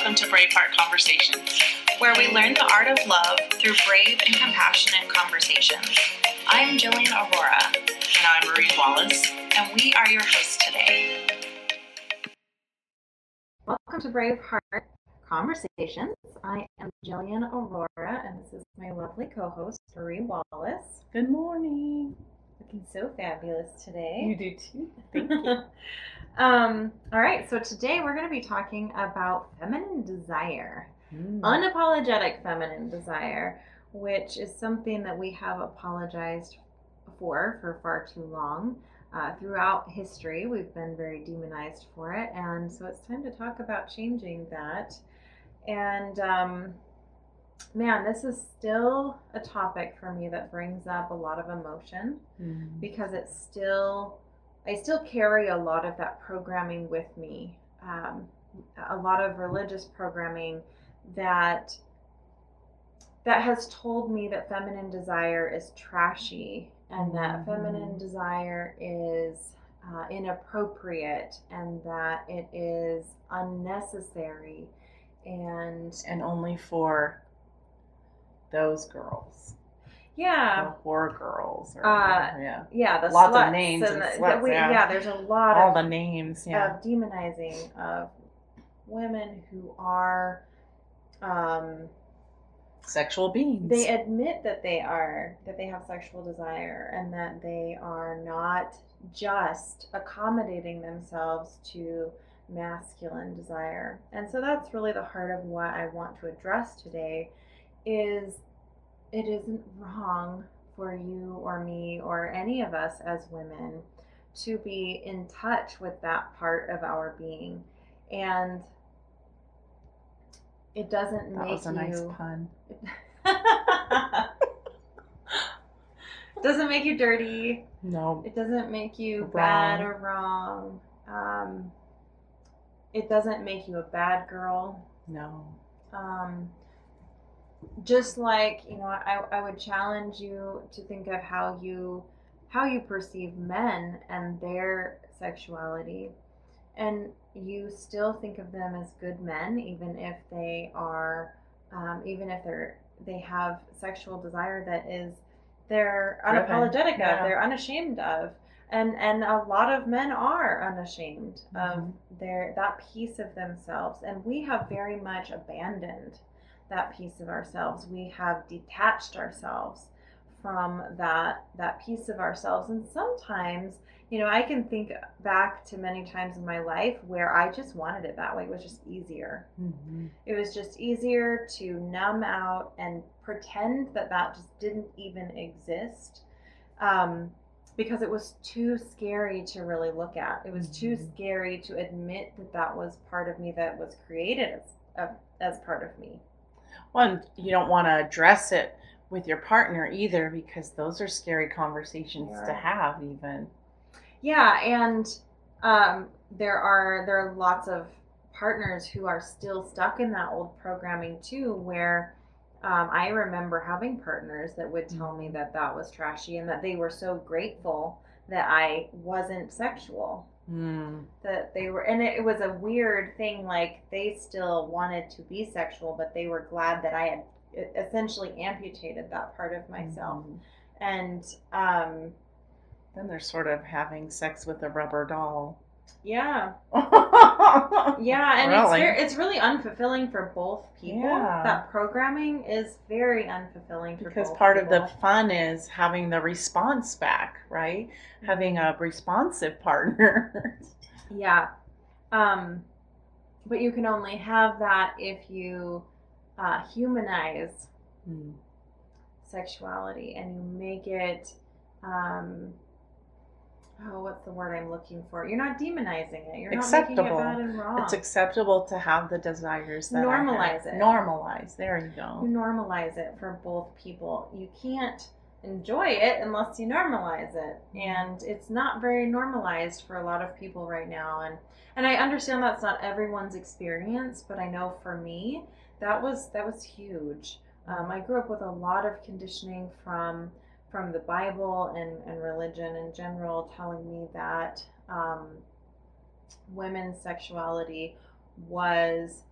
Welcome to Braveheart Conversations, where we learn the art of love through brave and compassionate conversations. I'm Jillian Aurora. And I'm Marie Wallace. And we are your hosts today. Welcome to Braveheart Conversations. I am Jillian Aurora, and this is my lovely co host, Marie Wallace. Good morning. Looking so fabulous today. You do too. Thank you. Um, all right, so today we're going to be talking about feminine desire, mm. unapologetic feminine desire, which is something that we have apologized for for far too long. Uh, throughout history, we've been very demonized for it, and so it's time to talk about changing that. And um, man, this is still a topic for me that brings up a lot of emotion mm. because it's still, I still carry a lot of that programming with me. Um, a lot of religious programming that that has told me that feminine desire is trashy and that mm-hmm. feminine desire is uh, inappropriate and that it is unnecessary and and only for those girls. Yeah, the whore girls. Or, uh, yeah, yeah. The lots of names and, and sluts, we, yeah. yeah. there's a lot all of the names. Yeah, of demonizing of women who are um, sexual beings. They admit that they are that they have sexual desire and that they are not just accommodating themselves to masculine desire. And so that's really the heart of what I want to address today is it isn't wrong for you or me or any of us as women to be in touch with that part of our being. And it doesn't that make was a you nice pun. doesn't make you dirty. No. It doesn't make you wrong. bad or wrong. Um, it doesn't make you a bad girl. No. Um, just like you know, I, I would challenge you to think of how you how you perceive men and their sexuality, and you still think of them as good men, even if they are, um, even if they're they have sexual desire that is they're unapologetic yeah. of, they're unashamed of and and a lot of men are unashamed mm-hmm. of their that piece of themselves and we have very much abandoned that piece of ourselves we have detached ourselves from that that piece of ourselves and sometimes you know i can think back to many times in my life where i just wanted it that way it was just easier mm-hmm. it was just easier to numb out and pretend that that just didn't even exist um, because it was too scary to really look at. It was too mm-hmm. scary to admit that that was part of me that was created as, as part of me. Well, you don't want to address it with your partner either because those are scary conversations yeah. to have, even. Yeah, and um, there are there are lots of partners who are still stuck in that old programming too, where um, I remember having partners that would tell me that that was trashy and that they were so grateful that I wasn't sexual. Mm. That they were, and it, was a weird thing. Like they still wanted to be sexual, but they were glad that I had essentially amputated that part of myself. Mm-hmm. And um, then they're sort of having sex with a rubber doll. Yeah. yeah, and really? it's very, it's really unfulfilling for both people. Yeah. That programming is very unfulfilling because part people. of the fun is having the response back, right? Mm-hmm. Having a responsive partner. yeah. Um but you can only have that if you uh, humanize mm. sexuality and you make it um, oh, what's the word I'm looking for? You're not demonizing it. You're acceptable. not making it bad and wrong. It's acceptable to have the desires that normalize it. Normalize. There you go. You normalize it for both people. You can't enjoy it unless you normalize it, mm-hmm. and it's not very normalized for a lot of people right now. And and I understand that's not everyone's experience, but I know for me that was that was huge. Um, I grew up with a lot of conditioning from from the Bible and, and religion in general telling me that um, women's sexuality was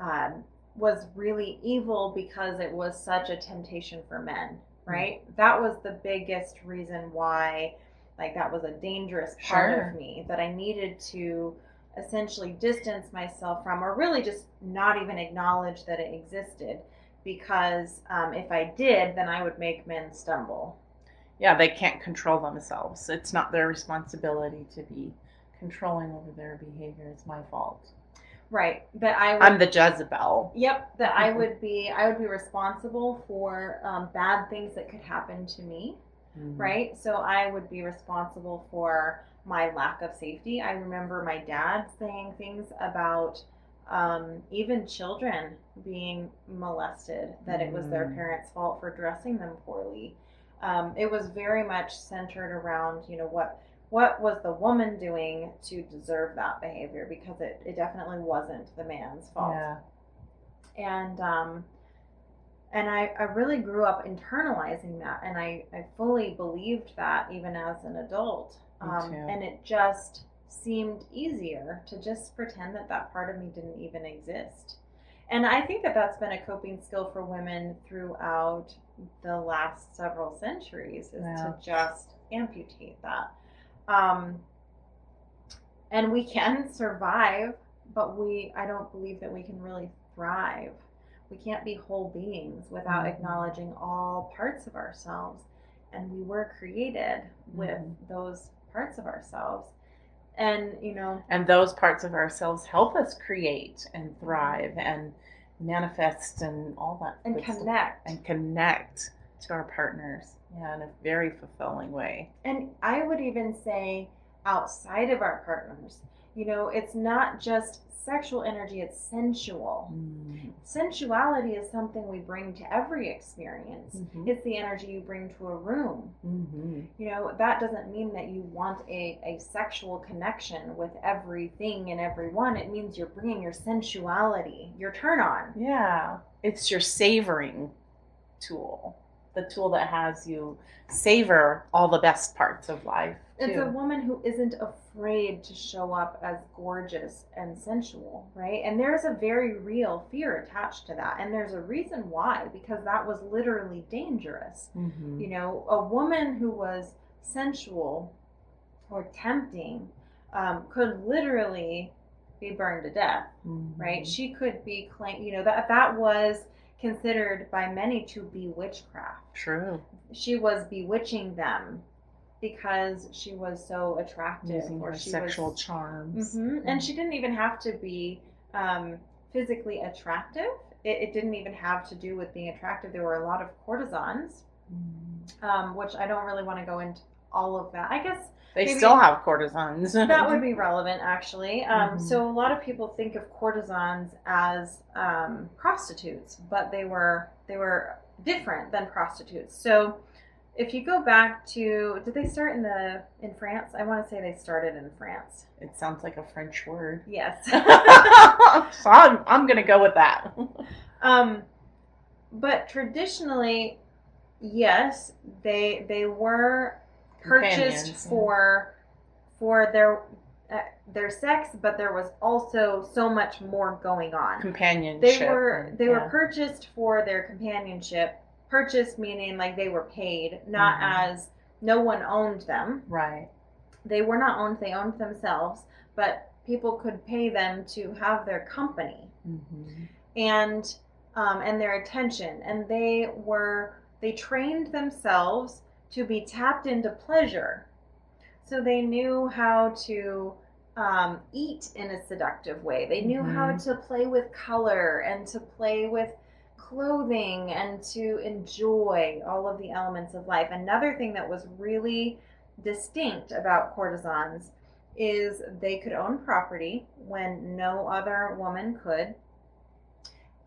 um, was really evil because it was such a temptation for men, right? That was the biggest reason why, like, that was a dangerous part Sure. of me that I needed to essentially distance myself from, or really just not even acknowledge that it existed. Because um, if I did, then I would make men stumble. Yeah, they can't control themselves. It's not their responsibility to be controlling over their behavior. It's my fault. Right. That I would I'm the Jezebel. Yep, that I would be I would be responsible for um, bad things that could happen to me, Mhm. right? So I would be responsible for my lack of safety. I remember my dad saying things about um, even children being molested, that it was their Mm. parents' fault for dressing them poorly. Um, it was very much centered around, you know, what what was the woman doing to deserve that behavior because it, it definitely wasn't the man's fault Yeah. and um and I, I really grew up internalizing that and I, I fully believed that even as an adult Me um, too. and it just seemed easier to just pretend that that part of me didn't even exist and i think that that's been a coping skill for women throughout the last several centuries is to just amputate that. Um, and we can survive but we i don't believe that we can really thrive. We can't be whole beings without Mhm. acknowledging all parts of ourselves. And we were created with Mhm. those parts of ourselves. And you know And those parts of ourselves help us create and thrive and manifest and all that. and good stuff. connect And connect to our partners. Yeah, in a very fulfilling way. and i would even say outside of our partners you know it's not just sexual energy it's sensual Mm. sensuality is something we bring to every experience Mhm. it's the energy you bring to a room Mhm. you know that doesn't mean that you want a, a sexual connection with everything and everyone it means you're bringing your sensuality your turn on Yeah, it's your savoring tool, the tool that has you savor all the best parts of life. It's too. a woman who isn't afraid to show up as gorgeous and sensual right and there's a very real fear attached to that and there's a reason why because that was literally dangerous Mhm. you know a woman who was sensual or tempting um, could literally be burned to death Mhm. right? She could be claimed, you know, that that was considered by many to be witchcraft. True. She was bewitching them because she was so attractive, Using or her she sexual was, charms. Mhm. and she didn't even have to be um, physically attractive. It, it didn't even have to do with being attractive. There were a lot of courtesans, Mhm. um, which I don't really want to go into all of that. I guess They Maybe- still have courtesans. that would be relevant actually um, Mhm. so a lot of people think of courtesans as um, prostitutes but they were they were different than prostitutes so if you go back to did they start in the in france i want to say they started in france It sounds like a French word. yes so I'm, I'm going to go with that. um, but traditionally yes they they were purchased Companions, yeah. for for their uh, their sex but there was also so much more going on Companionship. they were they yeah. were purchased for their companionship purchased meaning like they were paid not Mhm. as no one owned them Right. they were not owned they owned themselves but people could pay them to have their company hmm and um, and their attention and they were they trained themselves to be tapped into pleasure so they knew how to um, eat in a seductive way they knew how Mhm. to play with color and to play with clothing and to enjoy all of the elements of life another thing that was really distinct about courtesans is they could own property when no other woman could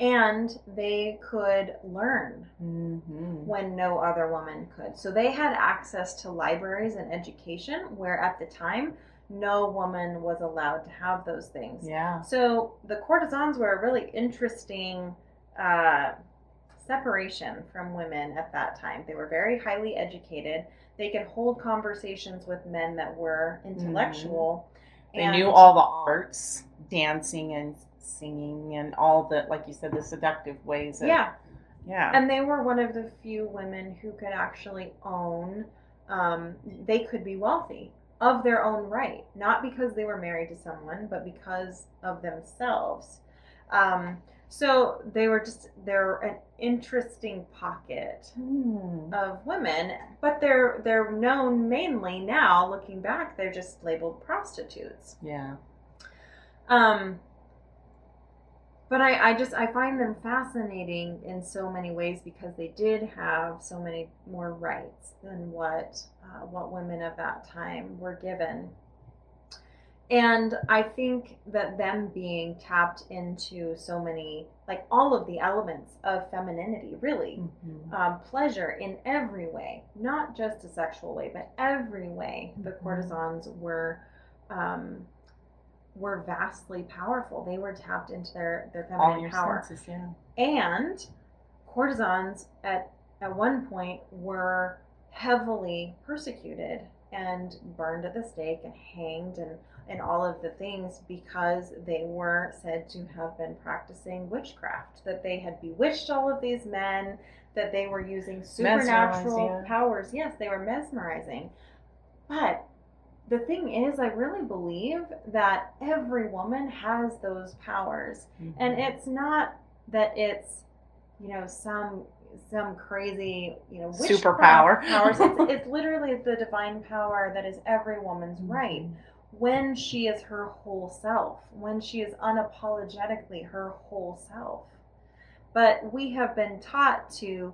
and they could learn hmm when no other woman could. So they had access to libraries and education where at the time no woman was allowed to have those things. Yeah. So the courtesans were a really interesting uh, separation from women at that time. They were very highly educated. They could hold conversations with men that were intellectual. They and- knew all the arts, dancing and singing and all the like you said the seductive ways. Of, yeah. yeah. And they were one of the few women who could actually own, um, they could be wealthy of their own right, not because they were married to someone, but because of themselves. Um, so they were just, they're an interesting pocket Hmm. of women, but they're they're known mainly now. Looking back, they're just labeled prostitutes. Yeah. Um, but I, I just I find them fascinating in so many ways because they did have so many more rights than what uh, what women of that time were given. And I think that them being tapped into so many, like all of the elements of femininity, really, Mhm. um, pleasure in every way, not just a sexual way, but every way. The Mhm. courtesans were um, were vastly powerful. They were tapped into their their All feminine your power, senses, yeah. and courtesans at at one point were heavily persecuted and burned at the stake and hanged and and all of the things because they were said to have been practicing witchcraft that they had bewitched all of these men that they were using supernatural yeah. powers yes they were mesmerizing but the thing is i really believe that every woman has those powers and Mhm. it's not that it's you know some some crazy you know Superpower. powers it's, it's literally the divine power that is every woman's right Mhm. When she is her whole self when she is unapologetically her whole self but we have been taught to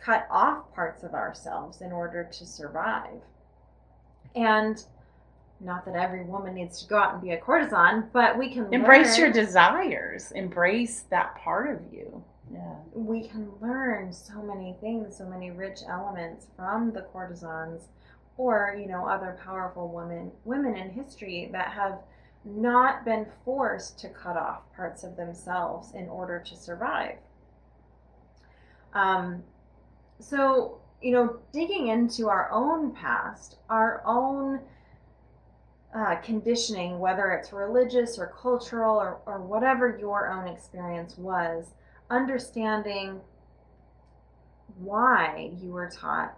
cut off parts of ourselves in order to survive and not that every woman needs to go out and be a courtesan but we can Embrace your desires. Embrace that part of you. Yeah. we can learn so many things, so many rich elements from the courtesans or, you know, other powerful women women in history that have not been forced to cut off parts of themselves in order to survive. Um, so, you know, digging into our own past, our own uh, conditioning, whether it's religious or cultural or, or whatever your own experience was, understanding why you were taught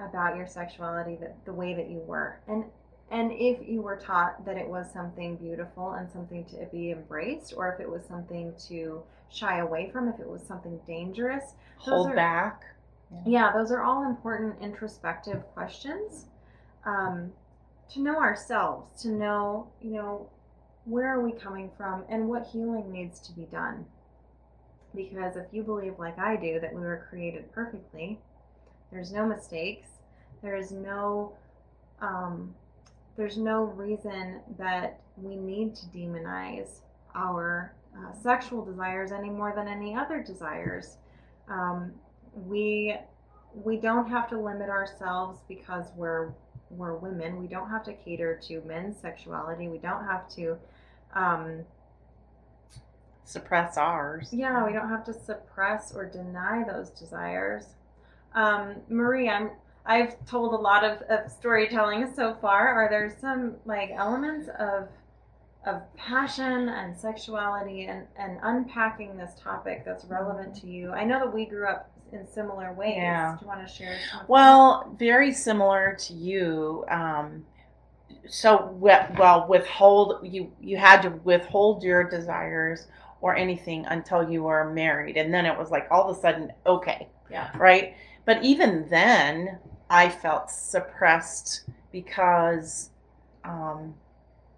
about your sexuality that the way that you were. And and if you were taught that it was something beautiful and something to be embraced or if it was something to shy away from if it was something dangerous Hold are- back. yeah those are all important introspective questions. Um, to know ourselves to know you know where are we coming from and what healing needs to be done. Because if you believe like i do that we were created perfectly there's no mistakes there is no um, there's no reason that we need to demonize our uh, sexual desires any more than any other desires um, we we don't have to limit ourselves because we're we're women. We don't have to cater to men's sexuality. We don't have to um, Suppress ours. yeah, we don't have to suppress or deny those desires. Um, Marie, I'm I've told a lot of, of storytelling so far. Are there some like elements of of passion and sexuality and, and unpacking this topic that's relevant to you? I know that we grew up in similar ways. Yeah. Do you want to share some of that? Well, very similar to you. Um, so, we- well, withhold you. You had to withhold your desires or anything until you were married, and then it was like all of a sudden, okay, Yeah. right. But even then, I felt suppressed because um,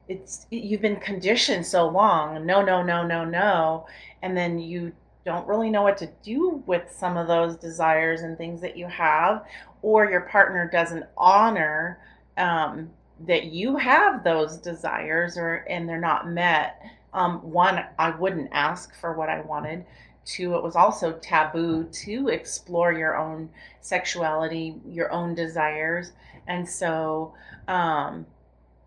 it's you've been conditioned so long. No, no, no, no, no, and then you don't really know what to do with some of those desires and things that you have, or your partner doesn't honor um, that you have those desires, or and they're not met. Um, one, I wouldn't ask for what I wanted. Two, it was also taboo to explore your own sexuality, your own desires, and so. Um,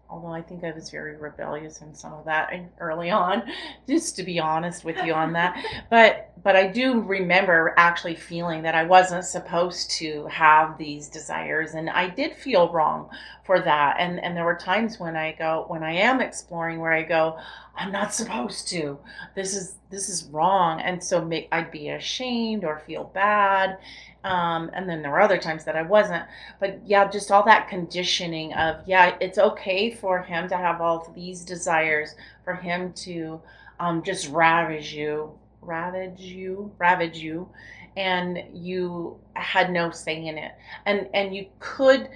although I think I was very rebellious in some of that early on, just to be honest with you on that. But but I do remember actually feeling that I wasn't supposed to have these desires and I did feel wrong for that and and there were times when I go when I am exploring where I go I'm not supposed to this is this is wrong and so make, I'd be ashamed or feel bad um, and then there were other times that I wasn't but yeah just all that conditioning of yeah it's okay for him to have all these desires for him to um, just ravage you ravage you, ravage you, and you had no say in it. And and you could.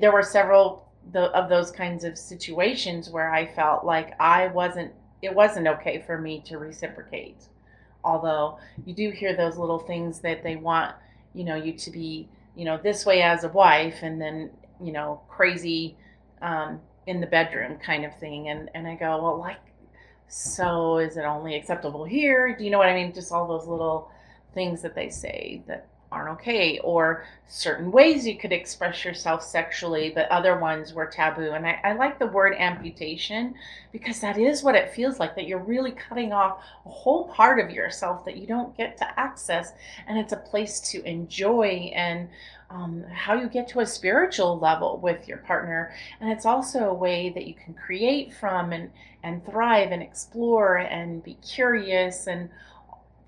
There were several of those kinds of situations where I felt like I wasn't. It wasn't okay for me to reciprocate. Although you do hear those little things that they want, you know, you to be, you know, this way as a wife, and then you know, crazy um, in the bedroom kind of thing. And and I go, well, like so is it only acceptable here? Do you know what I mean? Just all those little things that they say that aren't okay, or certain ways you could express yourself sexually, but other ones were taboo. And I, I like the word amputation because that is what it feels like that you're really cutting off a whole part of yourself that you don't get to access. And it's a place to enjoy and um, how you get to a spiritual level with your partner. And it's also a way that you can create from and, and thrive and explore and be curious. And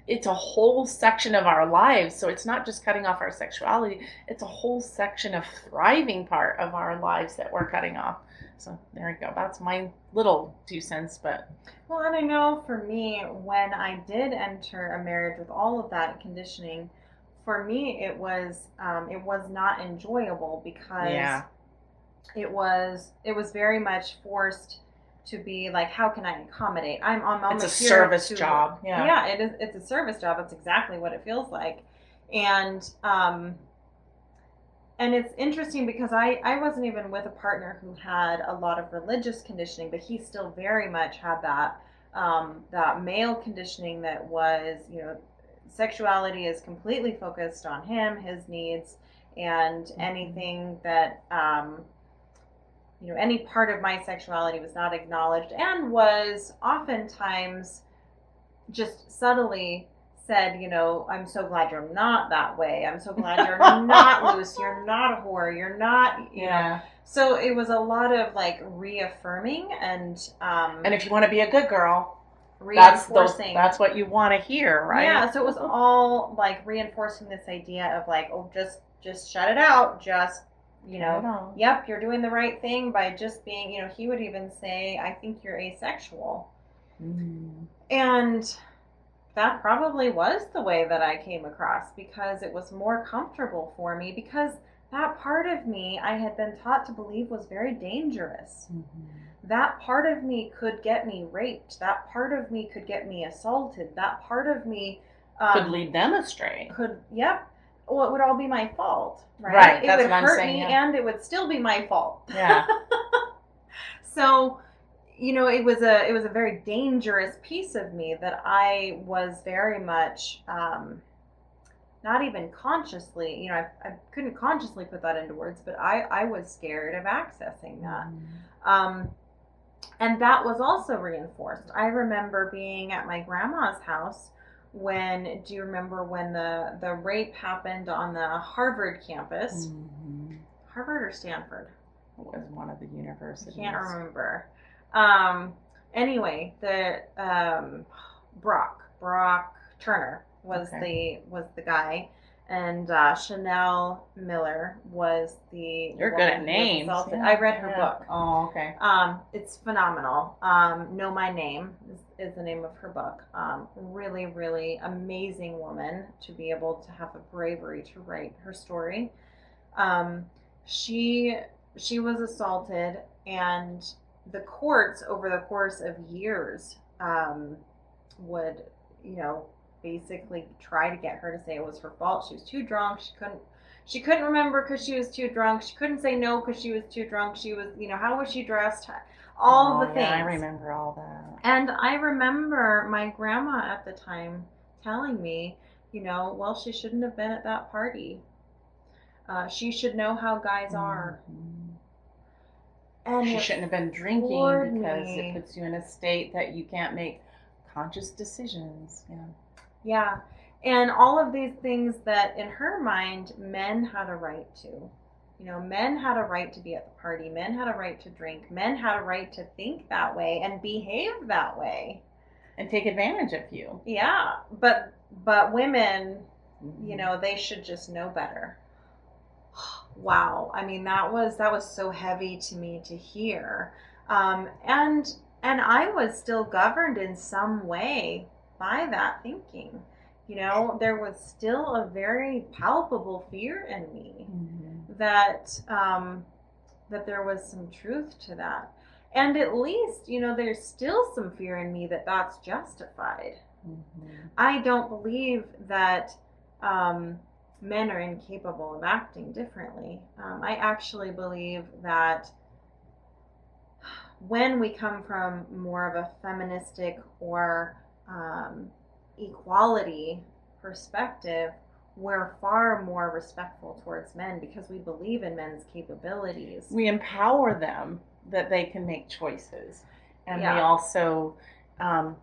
it's a whole section of our lives. So it's not just cutting off our sexuality, it's a whole section of thriving part of our lives that we're cutting off. So there you go. That's my little two cents, but. Well, and I know for me, when I did enter a marriage with all of that conditioning, for me it was um, it was not enjoyable because yeah. it was it was very much forced to be like how can I accommodate I'm on. I'm on it's a service to, job yeah yeah it is it's a service job it's exactly what it feels like and um and it's interesting because I, I wasn't even with a partner who had a lot of religious conditioning, but he still very much had that um, that male conditioning that was you know sexuality is completely focused on him, his needs, and mm-hmm. anything that um, you know, any part of my sexuality was not acknowledged and was oftentimes just subtly said, you know, I'm so glad you're not that way. I'm so glad you're not loose. You're not a whore. You're not, you yeah. know. So it was a lot of like reaffirming and um And if you want to be a good girl, reinforcing. That's, that's what you want to hear, right? Yeah. So it was all like reinforcing this idea of like, oh, just just shut it out. Just you know, yep, you're doing the right thing by just being. You know, he would even say, I think you're asexual, mm. and that probably was the way that I came across because it was more comfortable for me because that part of me I had been taught to believe was very dangerous. Mm-hmm that part of me could get me raped. That part of me could get me assaulted. That part of me um, could lead them astray. Could yep. Well, it would all be my fault, right? Right. It that's would what hurt I'm saying, me, yeah. and it would still be my fault. Yeah. so, you know, it was a it was a very dangerous piece of me that I was very much. Um, not even consciously, you know, I, I couldn't consciously put that into words, but I, I was scared of accessing that. Mm. Um, and that was also reinforced. I remember being at my grandma's house when do you remember when the the rape happened on the Harvard campus? Mm-hmm. Harvard or Stanford? It was one of the universities. I can't remember. Um, anyway, the um, Brock Brock Turner was okay. the was the guy, and uh, Chanel Miller was the. You're good at names. Yeah, I read her yeah. book. Oh, okay. Um, it's phenomenal. Um, know My Name is, is the name of her book. Um, really, really amazing woman to be able to have the bravery to write her story. Um, she she was assaulted, and the courts over the course of years um, would you know basically try to get her to say it was her fault. She was too drunk. She couldn't she couldn't remember because she was too drunk. She couldn't say no because she was too drunk. She was, you know, how was she dressed? All oh, the things. Yeah, I remember all that. And I remember my grandma at the time telling me, you know, well, she shouldn't have been at that party. Uh, she should know how guys are. Mm-hmm. And she shouldn't have been drinking because me. it puts you in a state that you can't make conscious decisions. Yeah Yeah. And all of these things that in her mind men had a right to. You know, men had a right to be at the party, men had a right to drink, men had a right to think that way and behave that way. And take advantage of you. Yeah. But but women, Mm-hmm. you know, they should just know better. Wow. I mean, that was that was so heavy to me to hear. Um, and and I was still governed in some way by that thinking. You know, there was still a very palpable fear in me Mhm. that um, that there was some truth to that, and at least you know there's still some fear in me that that's justified. Mhm. I don't believe that um, men are incapable of acting differently. Um, I actually believe that when we come from more of a feministic or um, equality perspective, we're far more respectful towards men because we believe in men's capabilities. We empower them that they can make choices. And we also, um,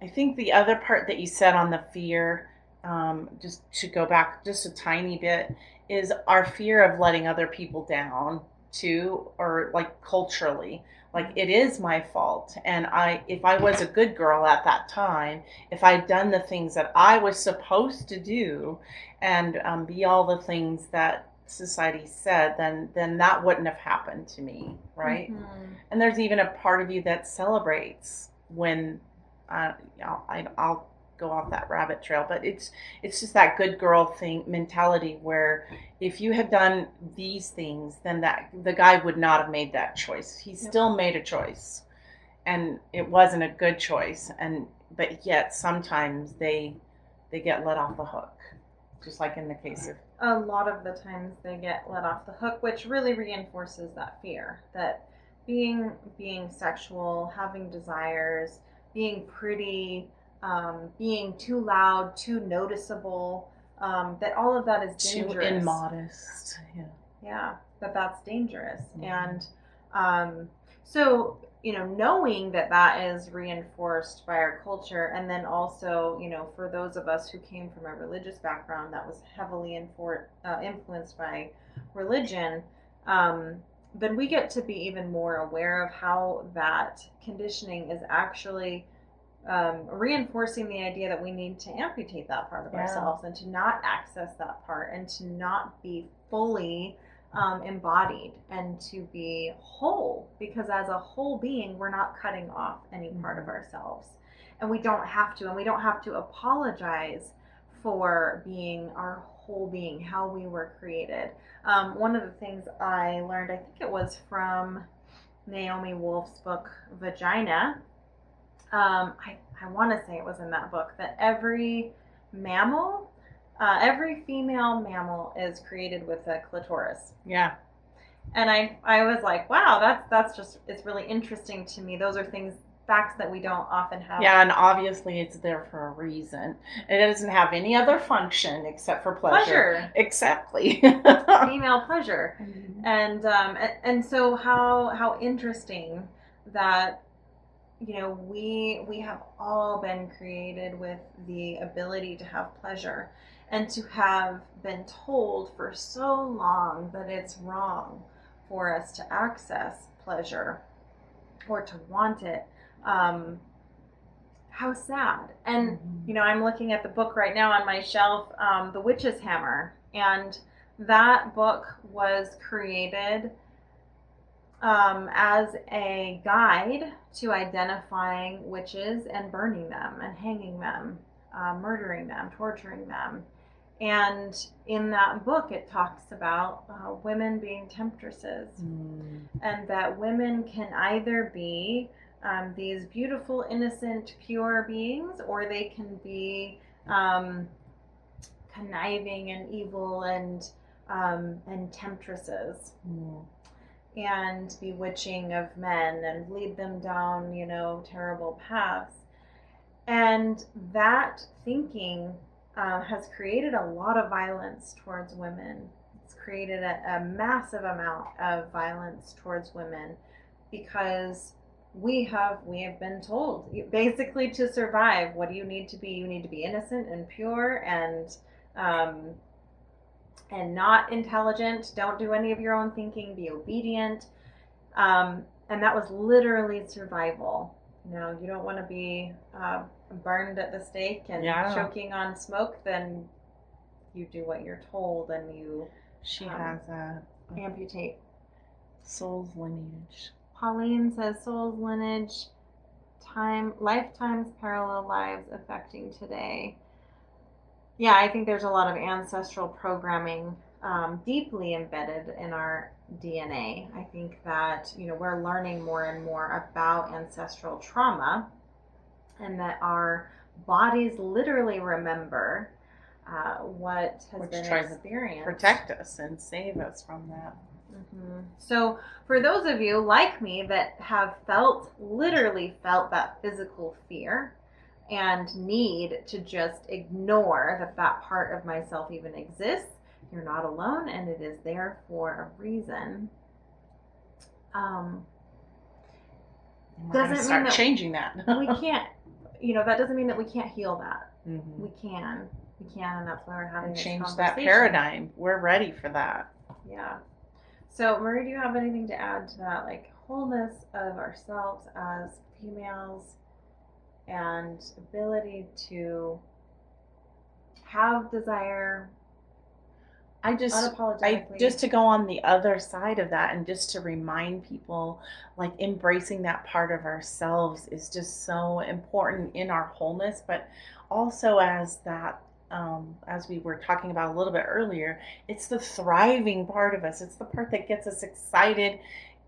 I think the other part that you said on the fear, um, just to go back just a tiny bit, is our fear of letting other people down too, or like culturally. Like it is my fault, and I, if I was a good girl at that time, if I'd done the things that I was supposed to do, and um, be all the things that society said, then then that wouldn't have happened to me, right? Mhm. And there's even a part of you that celebrates when uh, I'll, I, I'll go off that rabbit trail, but it's it's just that good girl thing mentality where if you had done these things, then that the guy would not have made that choice. He still made a choice, and it wasn't a good choice. And but yet sometimes they they get let off the hook, just like in the case of a lot of the times they get let off the hook which really reinforces that fear that being being sexual having desires being pretty um, being too loud too noticeable um, that all of that is dangerous. too immodest. Yeah. yeah that that's dangerous Mhm. and um, so you know knowing that that is reinforced by our culture and then also you know for those of us who came from a religious background that was heavily infor- uh, influenced by religion um, then we get to be even more aware of how that conditioning is actually um, reinforcing the idea that we need to amputate that part of Yeah. ourselves and to not access that part and to not be fully um, embodied and to be whole because as a whole being we're not cutting off any part of ourselves. And we don't have to and we don't have to apologize for being our whole being how we were created. Um, one of the things i learned i think it was from naomi wolf's book vagina um, I, I want to say it was in that book that every mammal, uh, every female mammal is created with a clitoris. Yeah. And I, I was like, wow, that's that's just it's really interesting to me. Those are things facts that we don't often have. Yeah, and obviously it's there for a reason. It doesn't have any other function except for pleasure. pleasure, Exactly. female pleasure. and um, and, and so how how interesting that you know we we have all been created with the ability to have pleasure and to have been told for so long that it's wrong for us to access pleasure or to want it. Um, how sad. And you know i'm looking at the book right now on my shelf um, the witch's hammer. And that book was created um, as a guide to identifying witches and burning them and hanging them, uh, murdering them, torturing them. And in that book, it talks about uh, women being temptresses Mm. and that women can either be um, these beautiful, innocent, pure beings, or they can be um, conniving and evil and um, and temptresses Mm. And bewitching of men and lead them down, you know, terrible paths. And that thinking uh, has created a lot of violence towards women. It's created a, a massive amount of violence towards women because we have we have been told basically to survive what do you need to be you need to be innocent and pure and um, and not intelligent don't do any of your own thinking be obedient um, and that was literally survival you know you don't want to be uh, burned at the stake and Yeah. choking on smoke then you do what you're told and you She Um, has a amputate soul's lineage. Pauline says soul's lineage, time, lifetimes, parallel lives affecting today. Yeah, I think there's a lot of ancestral programming um, deeply embedded in our DNA. I think that you know we're learning more and more about ancestral trauma, and that our bodies literally remember uh, what has Which been experienced. Protect us and save us from that. Mhm. So, for those of you like me that have felt, literally felt that physical fear and need to just ignore that that part of myself even exists, you're not alone and it is there for a reason. Um, And we're gonna Doesn't mean start that- changing that. we can't, you know, that doesn't mean that we can't heal that. Mhm. We can. We can, and that's why we're having And change that paradigm. We're ready for that. Yeah. So, Marie, do you have anything to add to that? Like wholeness of ourselves as females and ability to have desire. I just I just to go on the other side of that and just to remind people like embracing that part of ourselves is just so important in our wholeness but also as that um, as we were talking about a little bit earlier it's the thriving part of us. It's the part that gets us excited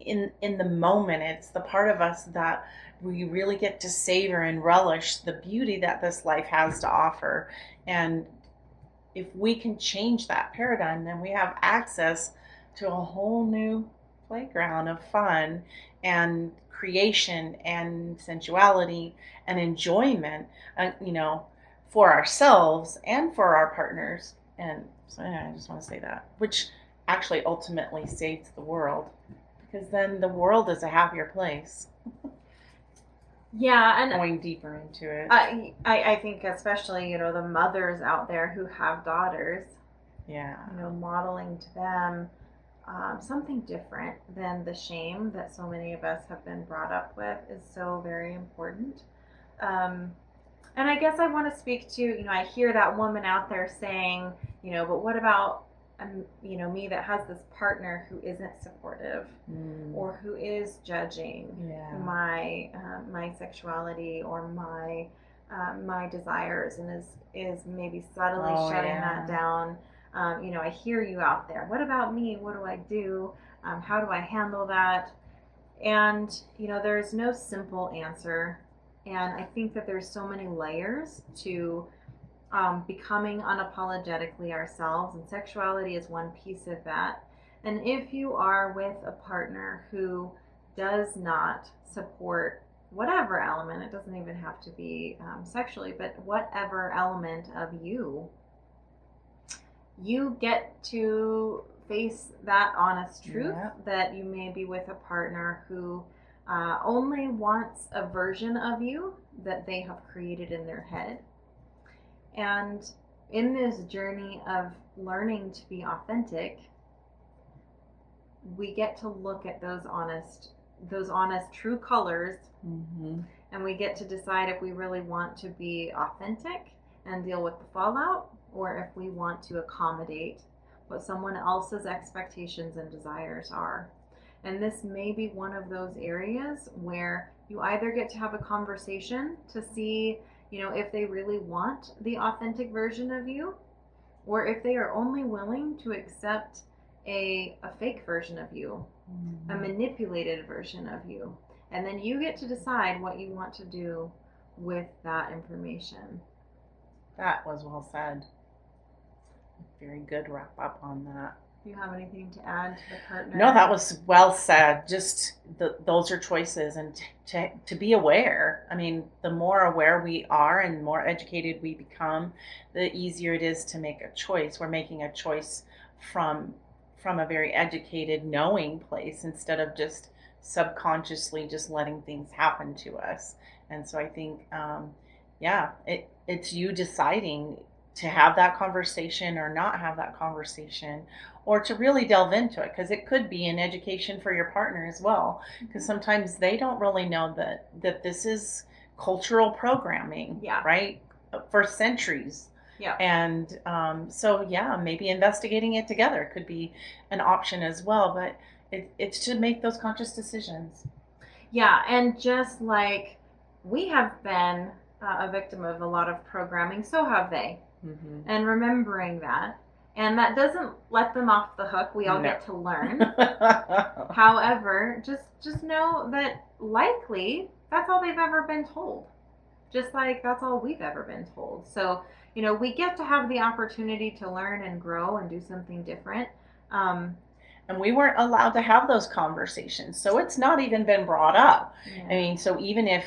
in in the moment. It's the part of us that we really get to savor and relish the beauty that this life has to offer and if we can change that paradigm, then we have access to a whole new playground of fun and creation and sensuality and enjoyment, uh, you know, for ourselves and for our partners. And so yeah, I just want to say that, which actually ultimately saves the world because then the world is a happier place yeah, and going deeper into it. I, I I think especially you know the mothers out there who have daughters, yeah. you know, modeling to them um, something different than the shame that so many of us have been brought up with is so very important. Um, and I guess I want to speak to, you know, I hear that woman out there saying, you know, but what about, um, you know, me that has this partner who isn't supportive Mm, or who is judging yeah. my um, my sexuality or my um, my desires and is is maybe subtly Oh, shutting yeah. that down. Um, you know, I hear you out there. What about me? What do I do? Um, how do I handle that? And you know, there's no simple answer. And I think that there's so many layers to um, becoming unapologetically ourselves, and sexuality is one piece of that. And if you are with a partner who does not support whatever element, it doesn't even have to be um, sexually, but whatever element of you, you get to face that honest truth Yeah. that you may be with a partner who uh, only wants a version of you that they have created in their head. And in this journey of learning to be authentic, we get to look at those honest those honest true colors hmm and we get to decide if we really want to be authentic and deal with the fallout or if we want to accommodate what someone else's expectations and desires are. And this may be one of those areas where you either get to have a conversation to see, you know, if they really want the authentic version of you or if they are only willing to accept a, a fake version of you mm-hmm. a manipulated version of you. And then you get to decide what you want to do with that information. That was well said. Very good wrap up on that. You have anything to add to the partner? No, that was well said. Just the, those are choices, and t- to to be aware. I mean, the more aware we are, and more educated we become, the easier it is to make a choice. We're making a choice from from a very educated, knowing place instead of just subconsciously just letting things happen to us. And so I think, um, yeah, it, it's you deciding to have that conversation or not have that conversation or to really delve into it because it could be an education for your partner as well because sometimes they don't really know that that this is cultural programming Yeah. right for centuries Yeah. and um, so yeah maybe investigating it together could be an option as well but it, it's to make those conscious decisions Yeah, and just like we have been uh, a victim of a lot of programming, so have they. Mm-hmm. And remembering that, and that doesn't let them off the hook. We all No. get to learn. However, just just know that likely that's all they've ever been told. Just like that's all we've ever been told. So, you know, we get to have the opportunity to learn and grow and do something different. Um, and we weren't allowed to have those conversations so it's not even been brought up I mean, so even if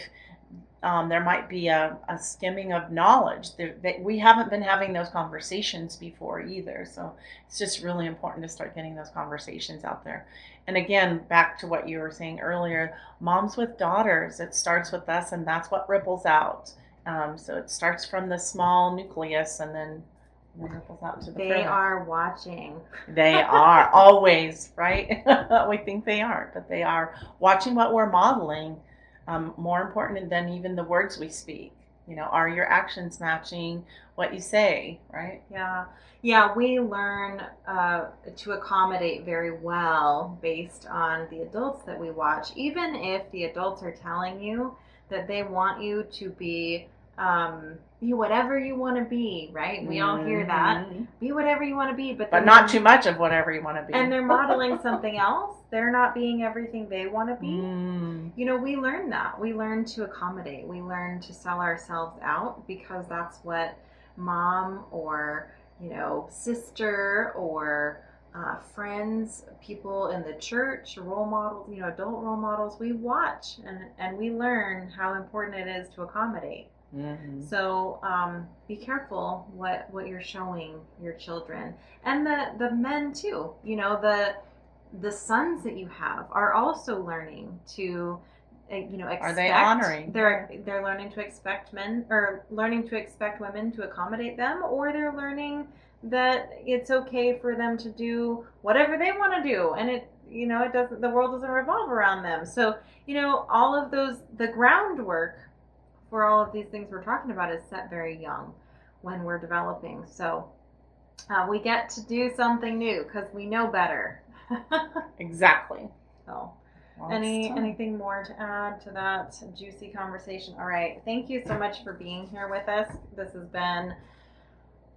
um, there might be a, a skimming of knowledge, that we haven't been having those conversations before either. So it's just really important to start getting those conversations out there. And again, back to what you were saying earlier, moms with daughters, it starts with us, and that's what ripples out. Um, so it starts from the small nucleus, and then, and then ripples out to the. they further. are watching. They are always right. we think they aren't, but they are watching what we're modeling. Um, more important than even the words we speak. You know, are your actions matching what you say? Right. Yeah, yeah, we learn uh, to accommodate very well based on the adults that we watch. Even if the adults are telling you that they want you to be, um, be whatever you want to be, right? We all hear that. Mhm. Be whatever you want to be, but but not too much of whatever you want to be. And they're modeling something else. They're not being everything they want to be. Mm. You know, we learn that. We learn to accommodate. We learn to sell ourselves out because that's what mom or, you know, sister or uh, friends, people in the church, role models, you know, adult role models, we watch and, and we learn how important it is to accommodate. Mhm. So um, be careful what what you're showing your children, and the the men too. You know the the sons that you have are also learning to, uh, you know, expect. Are they honoring? They're they're learning to expect men or learning to expect women to accommodate them, or they're learning that it's okay for them to do whatever they want to do, and it you know it doesn't the world doesn't revolve around them. So you know all of those the groundwork for all of these things we're talking about is set very young when we're developing. So uh, we get to do something new because we know better. Exactly. so, Well, any anything more to add to that juicy conversation? All right, thank you so much for being here with us. This has been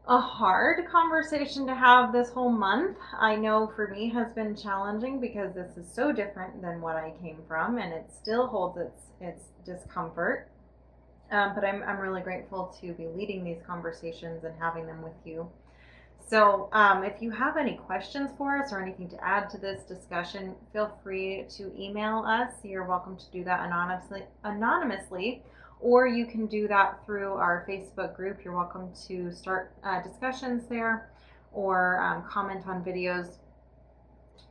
a hard conversation to have this whole month. I know for me has been challenging because this is so different than what I came from, and it still holds its its discomfort. Um, but I'm I'm really grateful to be leading these conversations and having them with you. So, um, if you have any questions for us or anything to add to this discussion, feel free to email us. You're welcome to do that anonymously, anonymously, or you can do that through our Facebook group. You're welcome to start uh, discussions there or um, comment on videos.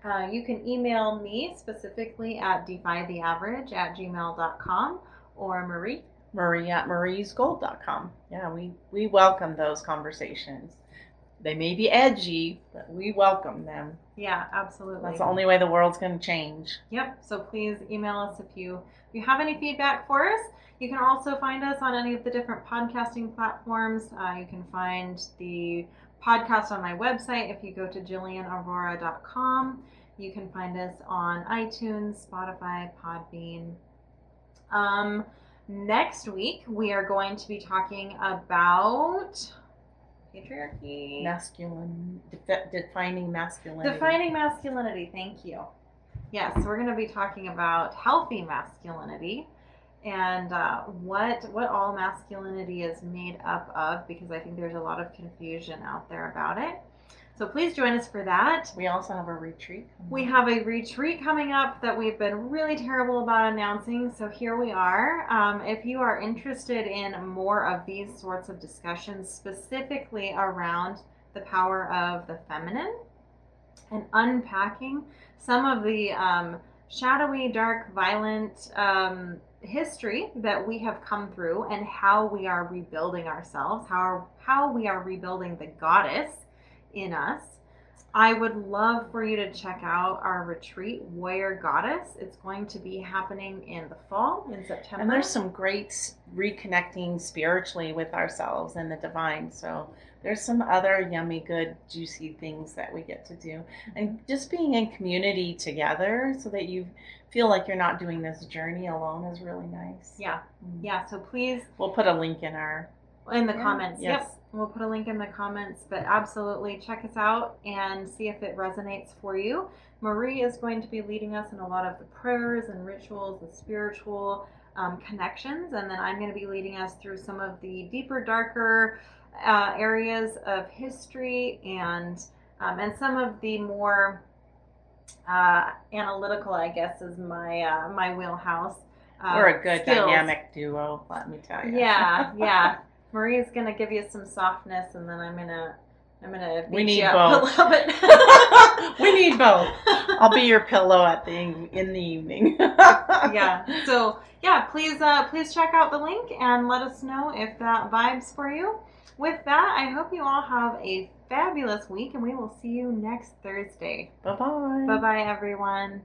Uh, you can email me specifically at defytheaverage at gmail.com or Marie. Marie at mariesgold.com. Yeah, we, we welcome those conversations. They may be edgy, but we welcome them. Yeah, absolutely. That's the only way the world's going to change. Yep. So please email us if you if you have any feedback for us. You can also find us on any of the different podcasting platforms. Uh, you can find the podcast on my website if you go to jillianaurora.com. You can find us on iTunes, Spotify, Podbean. Um, next week we are going to be talking about patriarchy. Masculine, defi- defining masculinity. Defining masculinity, thank you. Yes, we're going to be talking about healthy masculinity and uh, what what all masculinity is made up of because I think there's a lot of confusion out there about it. So please join us for that. We also have a retreat. We have a retreat coming up that we've been really terrible about announcing. So here we are. Um, if you are interested in more of these sorts of discussions, specifically around the power of the feminine and unpacking some of the um, shadowy, dark, violent um, history that we have come through and how we are rebuilding ourselves, how, how we are rebuilding the goddess in us. I would love for you to check out our retreat, Warrior Goddess. It's going to be happening in the fall, in September. And there's some great reconnecting spiritually with ourselves and the divine. So there's some other yummy, good, juicy things that we get to do. And just being in community together so that you feel like you're not doing this journey alone is really nice. Yeah, Mm. yeah. So please, We'll put a link in our. in the Yeah. comments, Yes. yep. We'll put a link in the comments, but absolutely check us out and see if it resonates for you. Marie is going to be leading us in a lot of the prayers and rituals, the spiritual um, connections, and then I'm going to be leading us through some of the deeper, darker uh, areas of history and um, and some of the more uh, analytical, I guess, is my uh, my wheelhouse. uh, We're a good skills. dynamic duo, let me tell you. Yeah, yeah. Marie's gonna give you some softness, and then I'm gonna I'm gonna We beat need you up both. a little bit. we need both. I'll be your pillow at the in the evening. yeah. So yeah, please uh, please check out the link and let us know if that vibes for you. With that, I hope you all have a fabulous week, and we will see you next Thursday. Bye bye. Bye bye, everyone.